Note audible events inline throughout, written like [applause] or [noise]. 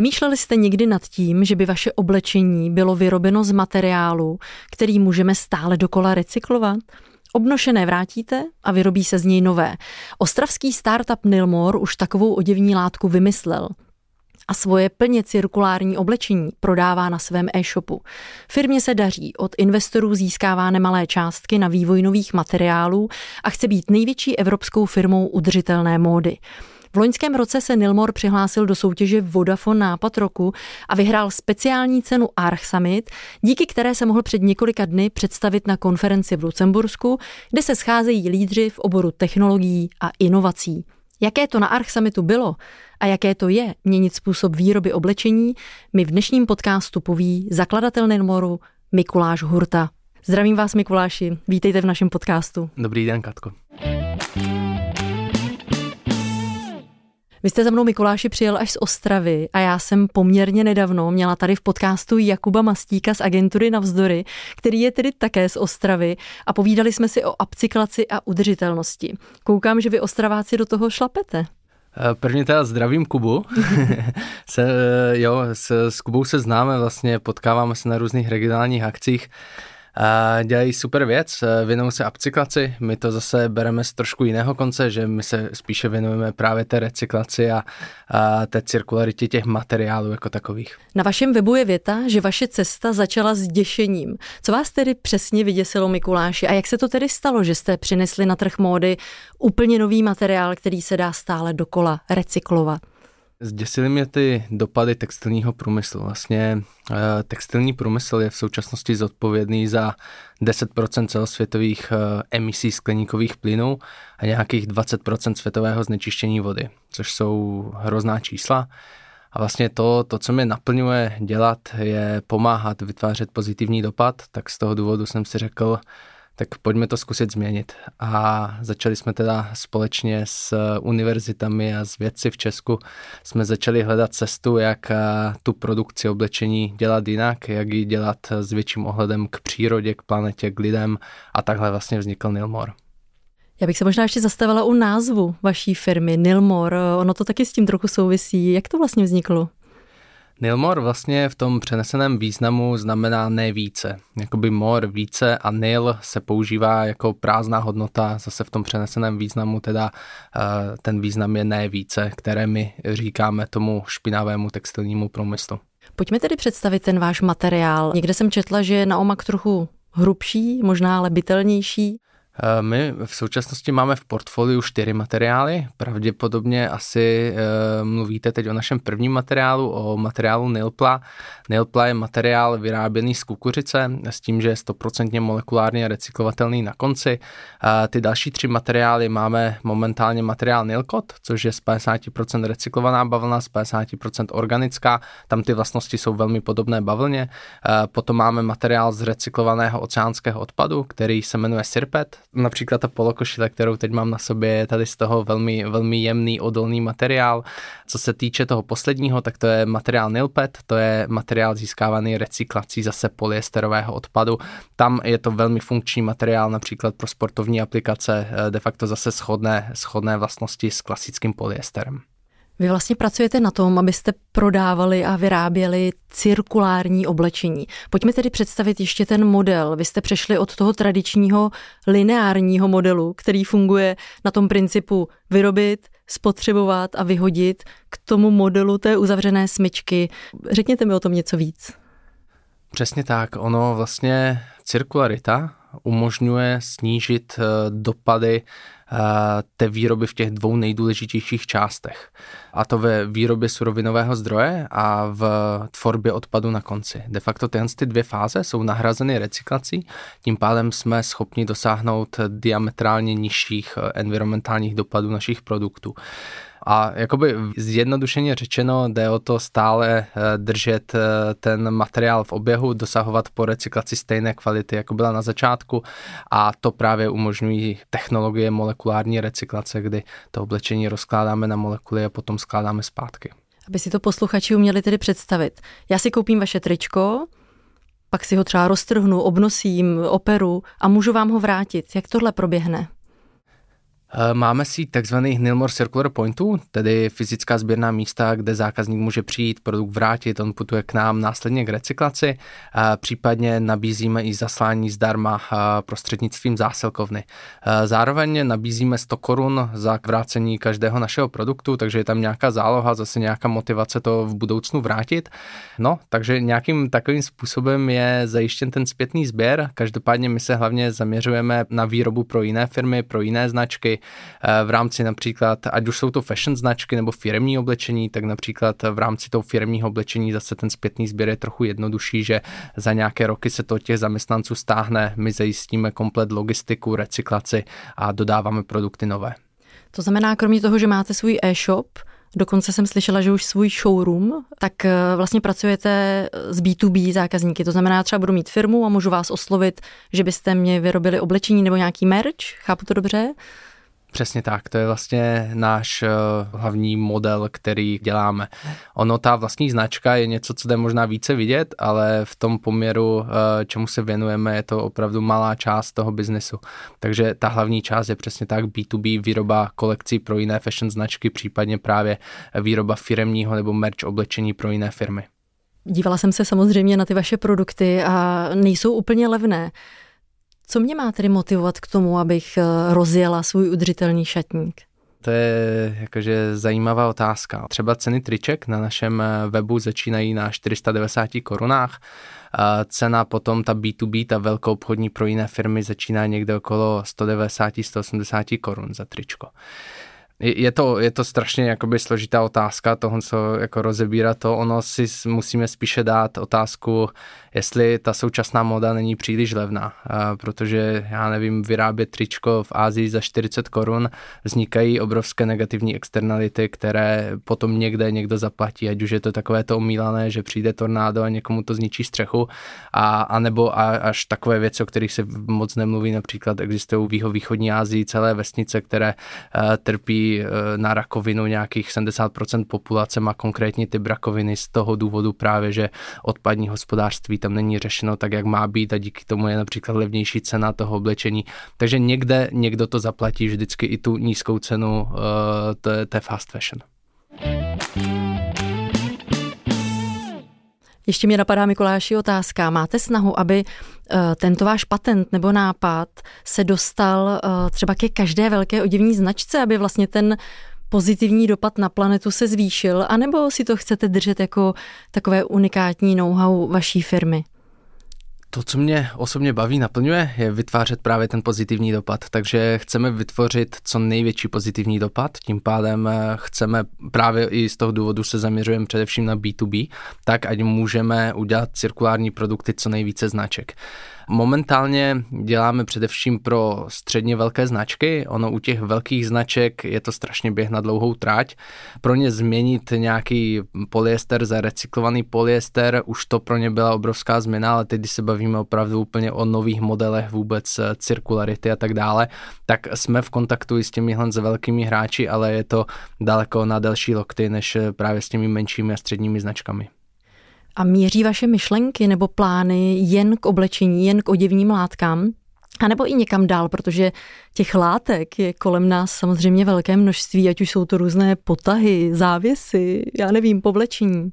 Přemýšleli jste někdy nad tím, že by vaše oblečení bylo vyrobeno z materiálu, který můžeme stále dokola recyklovat? Obnošené vrátíte a vyrobí se z něj nové. Ostravský startup Nilmor už takovou oděvní látku vymyslel a svoje plně cirkulární oblečení prodává na svém e-shopu. Firmě se daří, od investorů získává nemalé částky na vývoj nových materiálů a chce být největší evropskou firmou udržitelné módy. V loňském roce se Nilmor přihlásil do soutěže Vodafone Nápad roku a vyhrál speciální cenu Arch Summit, díky které se mohl před několika dny představit na konferenci v Lucembursku, kde se scházejí lídři v oboru technologií a inovací. Jaké to na Arch Summitu bylo a jaké to je měnit způsob výroby oblečení, mi v dnešním podcastu poví zakladatel Nilmoru Mikuláš Hurta. Zdravím vás, Mikuláši, vítejte v našem podcastu. Dobrý den, Katko. Vy jste za mnou Mikuláši přijel až z Ostravy a já jsem poměrně nedávno měla tady v podcastu Jakuba Mastíka z agentury Navzdory, který je tedy také z Ostravy a povídali jsme si o upcyklaci a udržitelnosti. Koukám, že vy Ostraváci do toho šlapete. Eh, prvně teda zdravím Kubu. [laughs] se, jo, s, s Kubou se známe, vlastně potkáváme se na různých regionálních akcích. A dělají super věc, eh, věnují se upcyklaci, my to zase bereme z trošku jiného konce, že my se spíše věnujeme právě té recyklaci a, a té cirkularitě těch materiálů jako takových. Na vašem webu je věta, že vaše cesta začala s děšením. Co vás tedy přesně vyděsilo Mikuláši a jak se to tedy stalo, že jste přinesli na trh módy úplně nový materiál, který se dá stále dokola recyklovat? Zděsily mě ty dopady textilního průmyslu. Vlastně eh, textilní průmysl je v současnosti zodpovědný za 10% celosvětových eh, emisí skleníkových plynů a nějakých 20% světového znečištění vody, což jsou hrozná čísla. A vlastně to, to, co mě naplňuje dělat, je pomáhat vytvářet pozitivní dopad, tak z toho důvodu jsem si řekl, tak pojďme to zkusit změnit. A začali jsme teda společně s univerzitami a s vědci v Česku, jsme začali hledat cestu, jak tu produkci oblečení dělat jinak, jak ji dělat s větším ohledem k přírodě, k planetě, k lidem a takhle vlastně vznikl Nilmor. Já bych se možná ještě zastavila u názvu vaší firmy Nilmor. Ono to taky s tím trochu souvisí. Jak to vlastně vzniklo? Nilmor vlastně v tom přeneseném významu znamená ne více. Jakoby mor více a nil se používá jako prázdná hodnota, zase v tom přeneseném významu teda uh, ten význam je ne více, které my říkáme tomu špinavému textilnímu průmyslu. Pojďme tedy představit ten váš materiál. Někde jsem četla, že je naomak trochu hrubší, možná ale bytelnější. Eh, my v současnosti máme v portfoliu čtyři materiály. Pravděpodobně asi uh, mluvíte teď o našem prvním materiálu, o materiálu Nilpla. Nilpla je materiál vyráběný z kukuřice s tím, že je stoprocentně molekulárně recyklovatelný na konci. Uh, ty další tři materiály máme momentálně materiál Nilkot, což je z 50% recyklovaná bavlna, z 50% organická. Tam ty vlastnosti jsou velmi podobné bavlně. Potom máme materiál z recyklovaného oceánského odpadu, který se jmenuje Sirpet například ta polokošile, kterou teď mám na sobě, je tady z toho velmi, velmi jemný, odolný materiál. Co se týče toho posledního, tak to je materiál Nilpet, to je materiál získávaný recyklací zase polyesterového odpadu. Tam je to velmi funkční materiál například pro sportovní aplikace, eh, de facto zase shodné, shodné vlastnosti s klasickým polyesterem. Vy vlastně pracujete na tom, abyste prodávali a vyráběli cirkulární oblečení. Pojďme tedy představit ještě ten model. Vy jste přešli od toho tradičního lineárního modelu, který funguje na tom principu vyrobit, spotřebovat a vyhodit k tomu modelu té uzavřené smyčky. Řekněte mi o tom něco víc. Přesně tak. Ono vlastně cirkularita umožňuje snížit eh, dopady eh, té výroby v těch dvou nejdůležitějších částech. A to ve výrobě surovinového zdroje a v tvorbě odpadu na konci. De facto ty dvě fáze jsou nahrazeny recyklací, tím pádem jsme schopni dosáhnout diametrálně nižších eh, environmentálních dopadů našich produktů. A jakoby zjednodušeně řečeno jde o to stále držet ten materiál v oběhu, dosahovat po recyklaci stejné kvality, jako byla na začátku a to právě umožňují technologie molekulární recyklace, kdy to oblečení rozkládáme na molekuly a potom skládáme zpátky. Aby si to posluchači uměli tedy představit. Já si koupím vaše tričko, pak si ho třeba roztrhnu, obnosím, operu a můžu vám ho vrátit. Jak tohle proběhne? Eh, máme si takzvaných Nilmore Circular Pointů, tedy fyzická sběrná místa, kde zákazník může přijít, produkt vrátit, on putuje k nám následně k recyklaci, případně nabízíme i zaslání zdarma eh, prostřednictvím zásilkovny. Eh, zároveň nabízíme 100 korun za vrácení každého našeho produktu, takže je tam nějaká záloha, zase nějaká motivace to v budoucnu vrátit. No, takže nějakým takovým způsobem je zajištěn ten zpětný sběr. Každopádně my se hlavně zaměřujeme na výrobu pro jiné firmy, pro jiné značky, Eh, v rámci například, ať už jsou to fashion značky nebo firmní oblečení, tak například v rámci toho firmního oblečení zase ten zpětný sběr je trochu jednodušší, že za nějaké roky se to těch zaměstnanců stáhne, my zajistíme komplet logistiku, recyklaci a dodáváme produkty nové. To znamená, kromě toho, že máte svůj e-shop, Dokonce jsem slyšela, že už svůj showroom, tak eh, vlastně pracujete s B2B zákazníky. To znamená, třeba budu mít firmu a můžu vás oslovit, že byste mě vyrobili oblečení nebo nějaký merch. Chápu to dobře? Přesně tak, to je vlastně náš uh, hlavní model, který děláme. Ono, ta vlastní značka je něco, co jde možná více vidět, ale v tom poměru, uh, čemu se věnujeme, je to opravdu malá část toho biznesu. Takže ta hlavní část je přesně tak B2B, výroba kolekcí pro jiné fashion značky, případně právě výroba firemního nebo merch oblečení pro jiné firmy. Dívala jsem se samozřejmě na ty vaše produkty a nejsou úplně levné. Co mě má tedy motivovat k tomu, abych eh, rozjela svůj udržitelný šatník? To je jakože zajímavá otázka. Třeba ceny triček na našem eh, webu začínají na 490 korunách. Cena potom ta B2B, ta velkou obchodní pro jiné firmy začíná někde okolo 190-180 korun za tričko je to, je to strašně jakoby složitá otázka toho, co jako rozebírat to. Ono si musíme spíše dát otázku, jestli ta současná moda není příliš levná, protože já nevím, vyrábět tričko v Ázii za 40 korun, vznikají obrovské negativní externality, které potom někde někdo zaplatí, ať už je to takové to omílané, že přijde tornádo a někomu to zničí střechu, a, a nebo a, až takové věci, o kterých se moc nemluví, například existují v východní Ázii celé vesnice, které uh, trpí uh, na rakovinu nějakých 70% populace má konkrétně ty rakoviny z toho důvodu právě, že odpadní hospodářství tam není řešeno tak, jak má být a díky tomu je například levnější cena toho oblečení. Takže někde někdo to zaplatí vždycky i tu nízkou cenu uh, té, té fast fashion. Ještě mě napadá, Mikuláši, otázka. Máte snahu, aby uh, tento váš patent nebo nápad se dostal uh, třeba ke každé velké oděvní značce, aby vlastně ten pozitivní dopad na planetu se zvýšil, anebo si to chcete držet jako takové unikátní know-how vaší firmy? To, co mě osobně baví, naplňuje, je vytvářet právě ten pozitivní dopad. Takže chceme vytvořit co největší pozitivní dopad, tím pádem eh, chceme právě i z toho důvodu se zaměřujeme především na B2B, tak ať můžeme udělat cirkulární produkty co nejvíce značek. Momentálně děláme především pro středně velké značky. Ono u těch velkých značek je to strašně běh na dlouhou tráť. Pro ně změnit nějaký polyester za recyklovaný polyester, už to pro ně byla obrovská změna, ale teď, když se bavíme opravdu úplně o nových modelech vůbec eh, cirkularity a tak dále, tak jsme v kontaktu i s těmihle s velkými hráči, ale je to daleko na delší lokty než eh, právě s těmi menšími a středními značkami. A měří vaše myšlenky nebo plány jen k oblečení, jen k oděvním látkám? A nebo i někam dál, protože těch látek je kolem nás samozřejmě velké množství, ať už jsou to různé potahy, závěsy, já nevím, povlečení.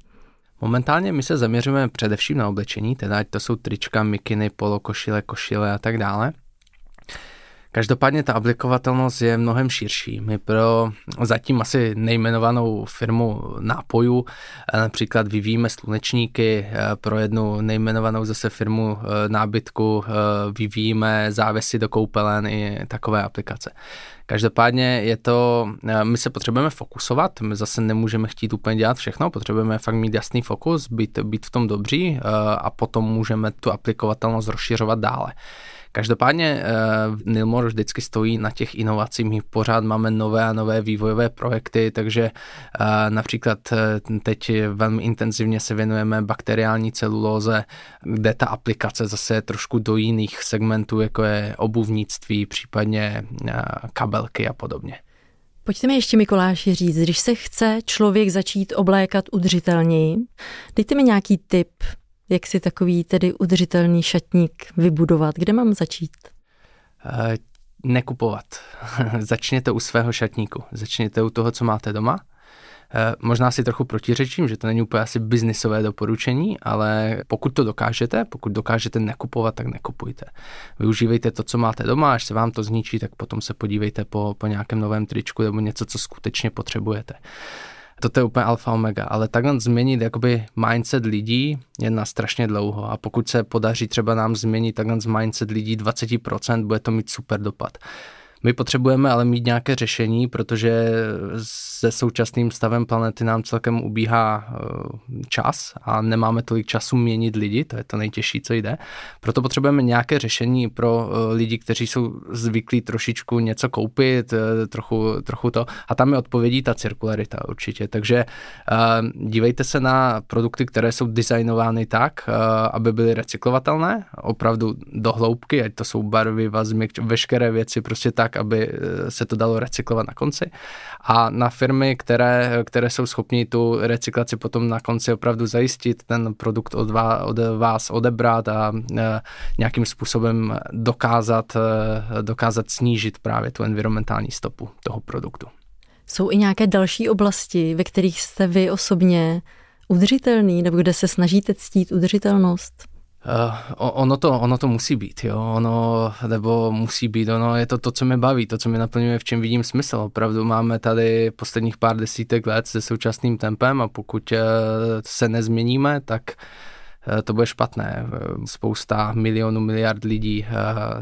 Momentálně my se zaměřujeme především na oblečení, teda ať to jsou trička, mikiny, polokošile, košile a tak dále. Každopádně ta aplikovatelnost je mnohem širší. My pro zatím asi nejmenovanou firmu nápojů eh, například vyvíjíme slunečníky, eh, pro jednu nejmenovanou zase firmu eh, nábytku vyvíjíme závěsy do koupelen i takové aplikace. Každopádně je to, my se potřebujeme fokusovat, my zase nemůžeme chtít úplně dělat všechno, potřebujeme fakt mít jasný fokus, být, být v tom dobří a potom můžeme tu aplikovatelnost rozšiřovat dále. Každopádně Nilmor vždycky stojí na těch inovacích, my pořád máme nové a nové vývojové projekty, takže například teď velmi intenzivně se věnujeme bakteriální celulóze, kde ta aplikace zase je trošku do jiných segmentů, jako je obuvnictví, případně kabelky a podobně. Pojďte mi ještě, Mikuláši, říct, když se chce člověk začít oblékat udržitelněji, dejte mi nějaký tip, jak si takový tedy udržitelný šatník vybudovat. Kde mám začít? Uh, nekupovat. [laughs] Začněte u svého šatníku. Začněte u toho, co máte doma Eh, možná si trochu protiřečím, že to není úplně asi biznisové doporučení, ale pokud to dokážete, pokud dokážete nekupovat, tak nekupujte. Využívejte to, co máte doma, až se vám to zničí, tak potom se podívejte po, po nějakém novém tričku nebo něco, co skutečně potřebujete. Toto je úplně alfa omega, ale takhle změnit jakoby mindset lidí je na strašně dlouho a pokud se podaří třeba nám změnit takhle mindset lidí 20%, bude to mít super dopad. My potřebujeme ale mít nějaké řešení, protože se současným stavem planety nám celkem ubíhá eh, čas a nemáme tolik času měnit lidi, to je to nejtěžší, co jde. Proto potřebujeme nějaké řešení pro eh, lidi, kteří jsou zvyklí trošičku něco koupit, eh, trochu, trochu to. A tam je odpovědí ta cirkularita určitě. Takže dívejte se na produkty, které jsou designovány tak, aby byly recyklovatelné, opravdu do hloubky, ať to jsou barvy, vazmy, veškeré věci, prostě tak, tak, aby eh, se to dalo recyklovat na konci. A na firmy, které, které jsou schopní tu recyklaci potom na konci opravdu zajistit, ten produkt od vás, od vás odebrat a eh, nějakým způsobem dokázat, eh, dokázat snížit právě tu environmentální stopu toho produktu. Jsou i nějaké další oblasti, ve kterých jste vy osobně udržitelný, nebo kde se snažíte ctít udržitelnost? Uh, ono, to, ono to musí být, jo, ono, nebo musí být, ono je to to, co mě baví, to, co mě naplňuje, v čem vidím smysl. Opravdu máme tady posledních pár desítek let se současným tempem a pokud uh, se nezměníme, tak uh, to bude špatné. Spousta milionů, miliard lidí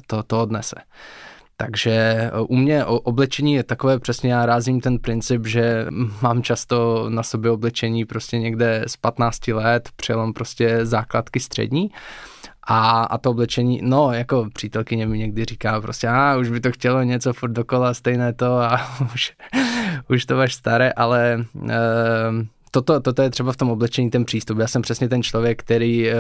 to, to odnese. Takže eh, u mě oblečení je takové, přesně já rázím ten princip, že mám často na sobě oblečení prostě někde z 15 let, přelom prostě základky střední. A, a to oblečení, no, jako přítelkyně mi někdy říká prostě, a už by to chtělo něco furt dokola, stejné to a [laughs] už, už to máš staré, ale e, toto, toto je třeba v tom oblečení ten přístup. Já jsem přesně ten člověk, který, eh,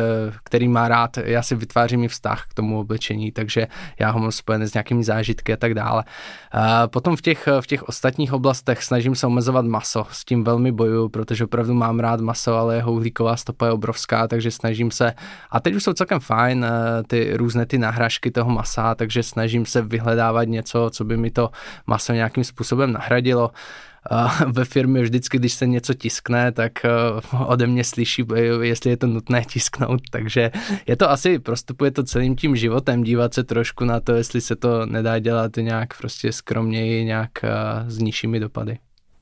který má rád, já si vytvářím i vztah k tomu oblečení, takže já ho mám spojené s nějakými zážitky a tak dále. A potom v těch, v těch ostatních oblastech snažím se omezovat maso, s tím velmi bojuju, protože opravdu mám rád maso, ale jeho uhlíková stopa je obrovská, takže snažím se, a teď už jsou celkem fajn eh, ty různé ty nahražky toho masa, takže snažím se vyhledávat něco, co by mi to maso nějakým způsobem nahradilo ve firmě vždycky, když se něco tiskne, tak eh, ode mě slyší, eh, jestli je to nutné tisknout, takže je to asi, prostupuje to celým tím životem, dívat se trošku na to, jestli se to nedá dělat nějak prostě skromněji, nějak eh, s nižšími dopady.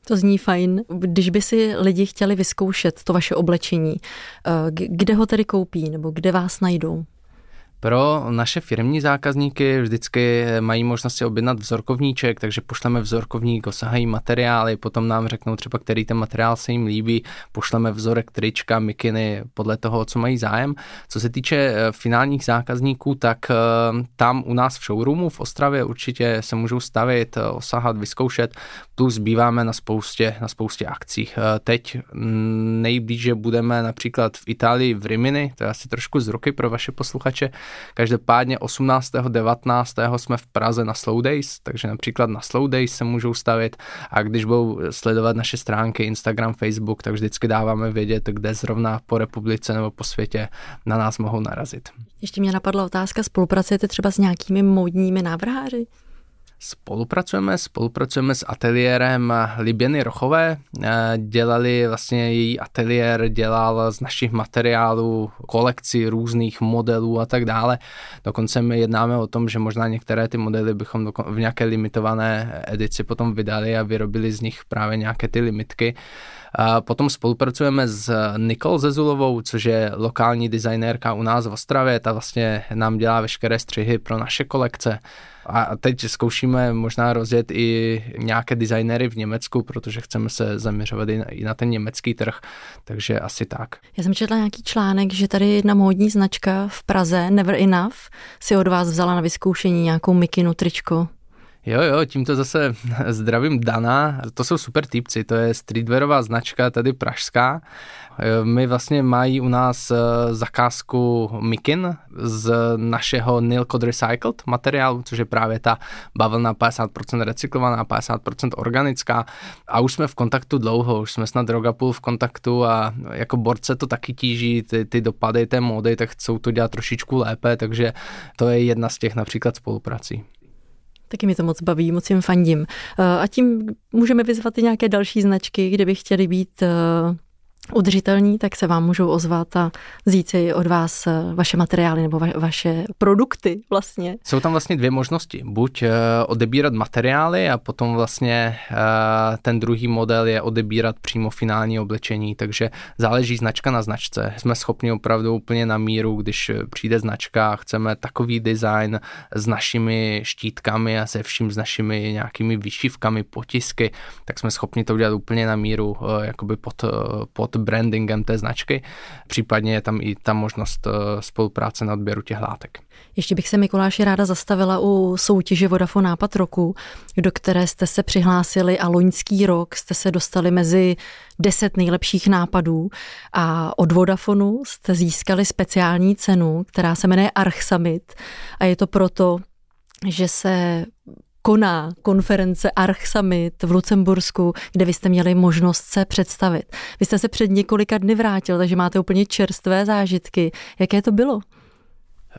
To zní fajn. Když by si lidi chtěli vyzkoušet to vaše oblečení, kde ho tedy koupí nebo kde vás najdou? Pro naše firmní zákazníky vždycky mají možnost si objednat vzorkovníček, takže pošleme vzorkovník, osahají materiály, potom nám řeknou třeba, který ten materiál se jim líbí, pošleme vzorek trička, mikiny podle toho, co mají zájem. Co se týče eh, finálních zákazníků, tak eh, tam u nás v showroomu v Ostravě určitě se můžou stavit, eh, osahat, vyzkoušet, plus býváme na spoustě, na spoustě akcích. Teď mm, nejblíže budeme například v Itálii v Rimini, to je asi trošku z roky pro vaše posluchače, Každopádně 18. 19. jsme v Praze na Slow Days, takže například na Slow Days se můžou stavit a když budou sledovat naše stránky Instagram, Facebook, tak vždycky dáváme vědět, kde zrovna po republice nebo po světě na nás mohou narazit. Ještě mě napadla otázka, spolupracujete třeba s nějakými módními návrháři? Spolupracujeme, spolupracujeme s ateliérem Liběny Rochové. Eh, dělali vlastně její ateliér, dělal z našich materiálů kolekci různých modelů a tak dále. Dokonce my jednáme o tom, že možná některé ty modely bychom v nějaké limitované edici potom vydali a vyrobili z nich právě nějaké ty limitky. Potom spolupracujeme s Nikol Zezulovou, což je lokální designérka u nás v Ostravě, ta vlastně nám dělá veškeré střihy pro naše kolekce. A teď zkoušíme možná rozjet i nějaké designéry v Německu, protože chceme se zaměřovat i na, i na ten německý trh, takže asi tak. Já jsem četla nějaký článek, že tady jedna módní značka v Praze, Never Enough, si od vás vzala na vyzkoušení nějakou mikinu tričko. Jo, jo, tímto zase [laughs] zdravím Dana. To jsou super typci, to je streetwearová značka, tady pražská. My vlastně mají u nás eh, zakázku Mikin z našeho Nil Code Recycled materiálu, což je právě ta bavlna 50% recyklovaná, 50% organická. A už jsme v kontaktu dlouho, už jsme snad rok a půl v kontaktu a jako borce to taky tíží, ty, ty dopady té módy, tak chcou to dělat trošičku lépe, takže to je jedna z těch například spoluprací. Taky mi to moc baví, moc jim fandím. Eh, a tím můžeme vyzvat i nějaké další značky, kde by chtěli být eh, udržitelní, tak se vám můžou ozvat a vzít si od vás eh, vaše materiály nebo va- vaše produkty vlastně. Jsou tam vlastně dvě možnosti. Buď uh, odebírat materiály a potom vlastně uh, ten druhý model je odebírat přímo finální oblečení, takže záleží značka na značce. Jsme schopni opravdu úplně na míru, když přijde značka a chceme takový design s našimi štítkami a se vším s našimi nějakými vyšívkami, potisky, tak jsme schopni to udělat úplně na míru, jakoby pod, uh, brandingem té značky. Případně je tam i ta možnost eh, spolupráce na odběru těch látek. Ještě bych se Mikuláši ráda zastavila u soutěže Vodafone Nápad roku, do které jste se přihlásili a loňský rok jste se dostali mezi deset nejlepších nápadů a od Vodafonu jste získali speciální cenu, která se jmenuje Arch Summit a je to proto, že se koná konference Arch Summit v Lucembursku, kde vy jste měli možnost se představit. Vy jste se před několika dny vrátil, takže máte úplně čerstvé zážitky. Jaké to bylo?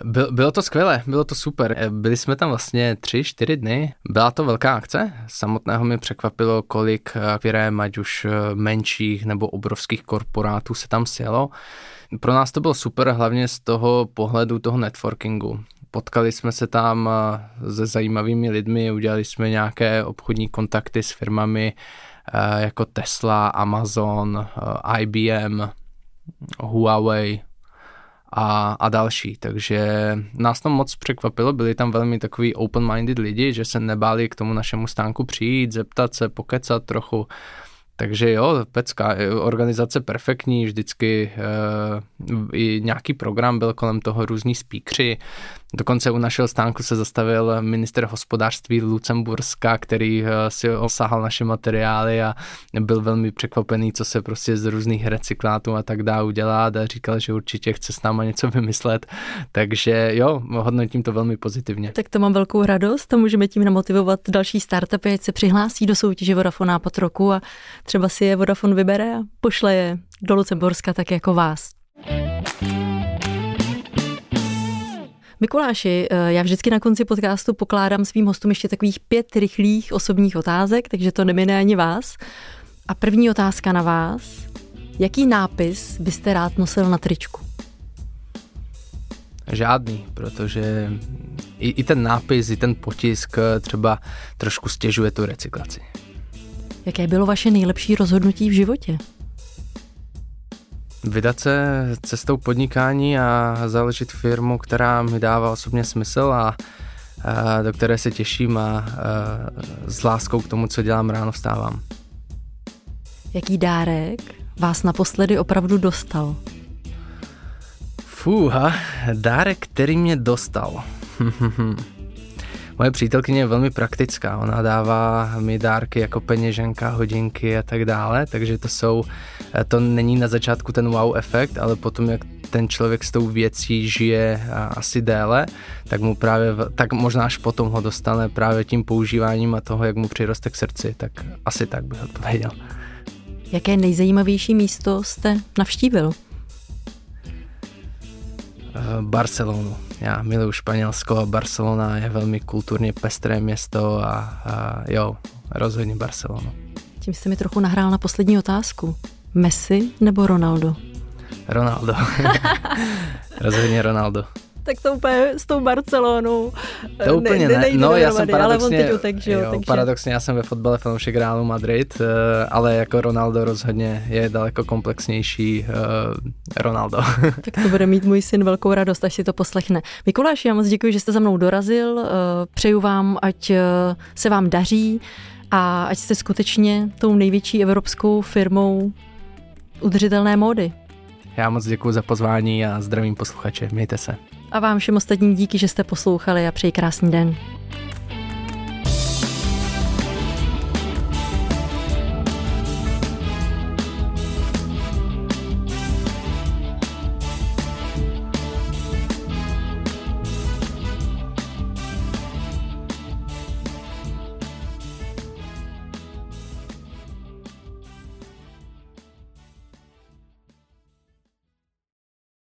Byl, bylo to skvělé, bylo to super. Byli jsme tam vlastně tři, čtyři dny. Byla to velká akce. Samotného mi překvapilo, kolik firm, ať už menších nebo obrovských korporátů se tam sjelo. Pro nás to bylo super, hlavně z toho pohledu toho networkingu. Potkali jsme se tam eh, se zajímavými lidmi, udělali jsme nějaké obchodní kontakty s firmami eh, jako Tesla, Amazon, eh, IBM, Huawei a, a další. Takže nás to moc překvapilo, byli tam velmi takový open-minded lidi, že se nebáli k tomu našemu stánku přijít, zeptat se, pokecat trochu. Takže jo, pecka, organizace perfektní, vždycky e, i nějaký program byl kolem toho, různí speakři, Dokonce u našeho stánku se zastavil minister hospodářství Lucemburska, který eh, si osahal naše materiály a byl velmi překvapený, co se prostě z různých recyklátů a tak dá udělat a říkal, že určitě chce s náma něco [laughs] vymyslet. Takže jo, hodnotím to velmi pozitivně. Tak to mám velkou radost a můžeme tím namotivovat další startupy, ať se přihlásí do soutěže Vodafone nápad roku a třeba si je Vodafone vybere a pošle je do Lucemburska tak jako vás. Mikuláši, eh, já vždycky na konci podcastu pokládám svým hostům ještě takových pět rychlých osobních otázek, takže to nemine ani vás. A první otázka na vás. Jaký nápis byste rád nosil na tričku? Žádný, protože i, i ten nápis, i ten potisk eh, třeba trošku stěžuje tu recyklaci. Jaké bylo vaše nejlepší rozhodnutí v životě? vydat se cestou podnikání a založit firmu, která mi dává osobně smysl a, a do které se těším a, a s láskou k tomu, co dělám, ráno vstávám. Jaký dárek vás naposledy opravdu dostal? Fúha, dárek, který mě dostal. [laughs] Moje přítelkyně je velmi praktická, ona dává mi dárky jako peněženka, hodinky a tak dále, takže to jsou, eh, to není na začátku ten wow efekt, ale potom jak ten člověk s tou věcí žije asi déle, tak mu právě, tak možná až potom ho dostane právě tím používáním a toho, jak mu přiroste k srdci, tak asi tak bych odpověděl. Jaké nejzajímavější místo jste navštívil? Eh, Barcelonu. Já miluji Španělsko a Barcelona je velmi kulturně pestré město a, a jo, rozhodně Barcelonu. Tím jste mi trochu nahrál na poslední otázku. Messi nebo Ronaldo? Ronaldo. [laughs] rozhodně Ronaldo. Tak to úplně s tou Barcelonou. To úplně ne, ne. no já jsem paradoxně, ale on teď utek, že jo, jo takže... paradoxně já jsem ve fotbale fanoušek Realu Madrid, eh, ale jako Ronaldo rozhodně je daleko komplexnější uh, Ronaldo. [laughs] tak to bude mít můj syn velkou radost, až si to poslechne. Mikuláš, já moc děkuji, že jste za mnou dorazil, přeju vám, ať se vám daří a ať jste skutečně tou největší evropskou firmou udržitelné módy. Já moc děkuji za pozvání a zdravím posluchače. Mějte se. A vám všem ostatním díky, že jste poslouchali a přeji krásný den.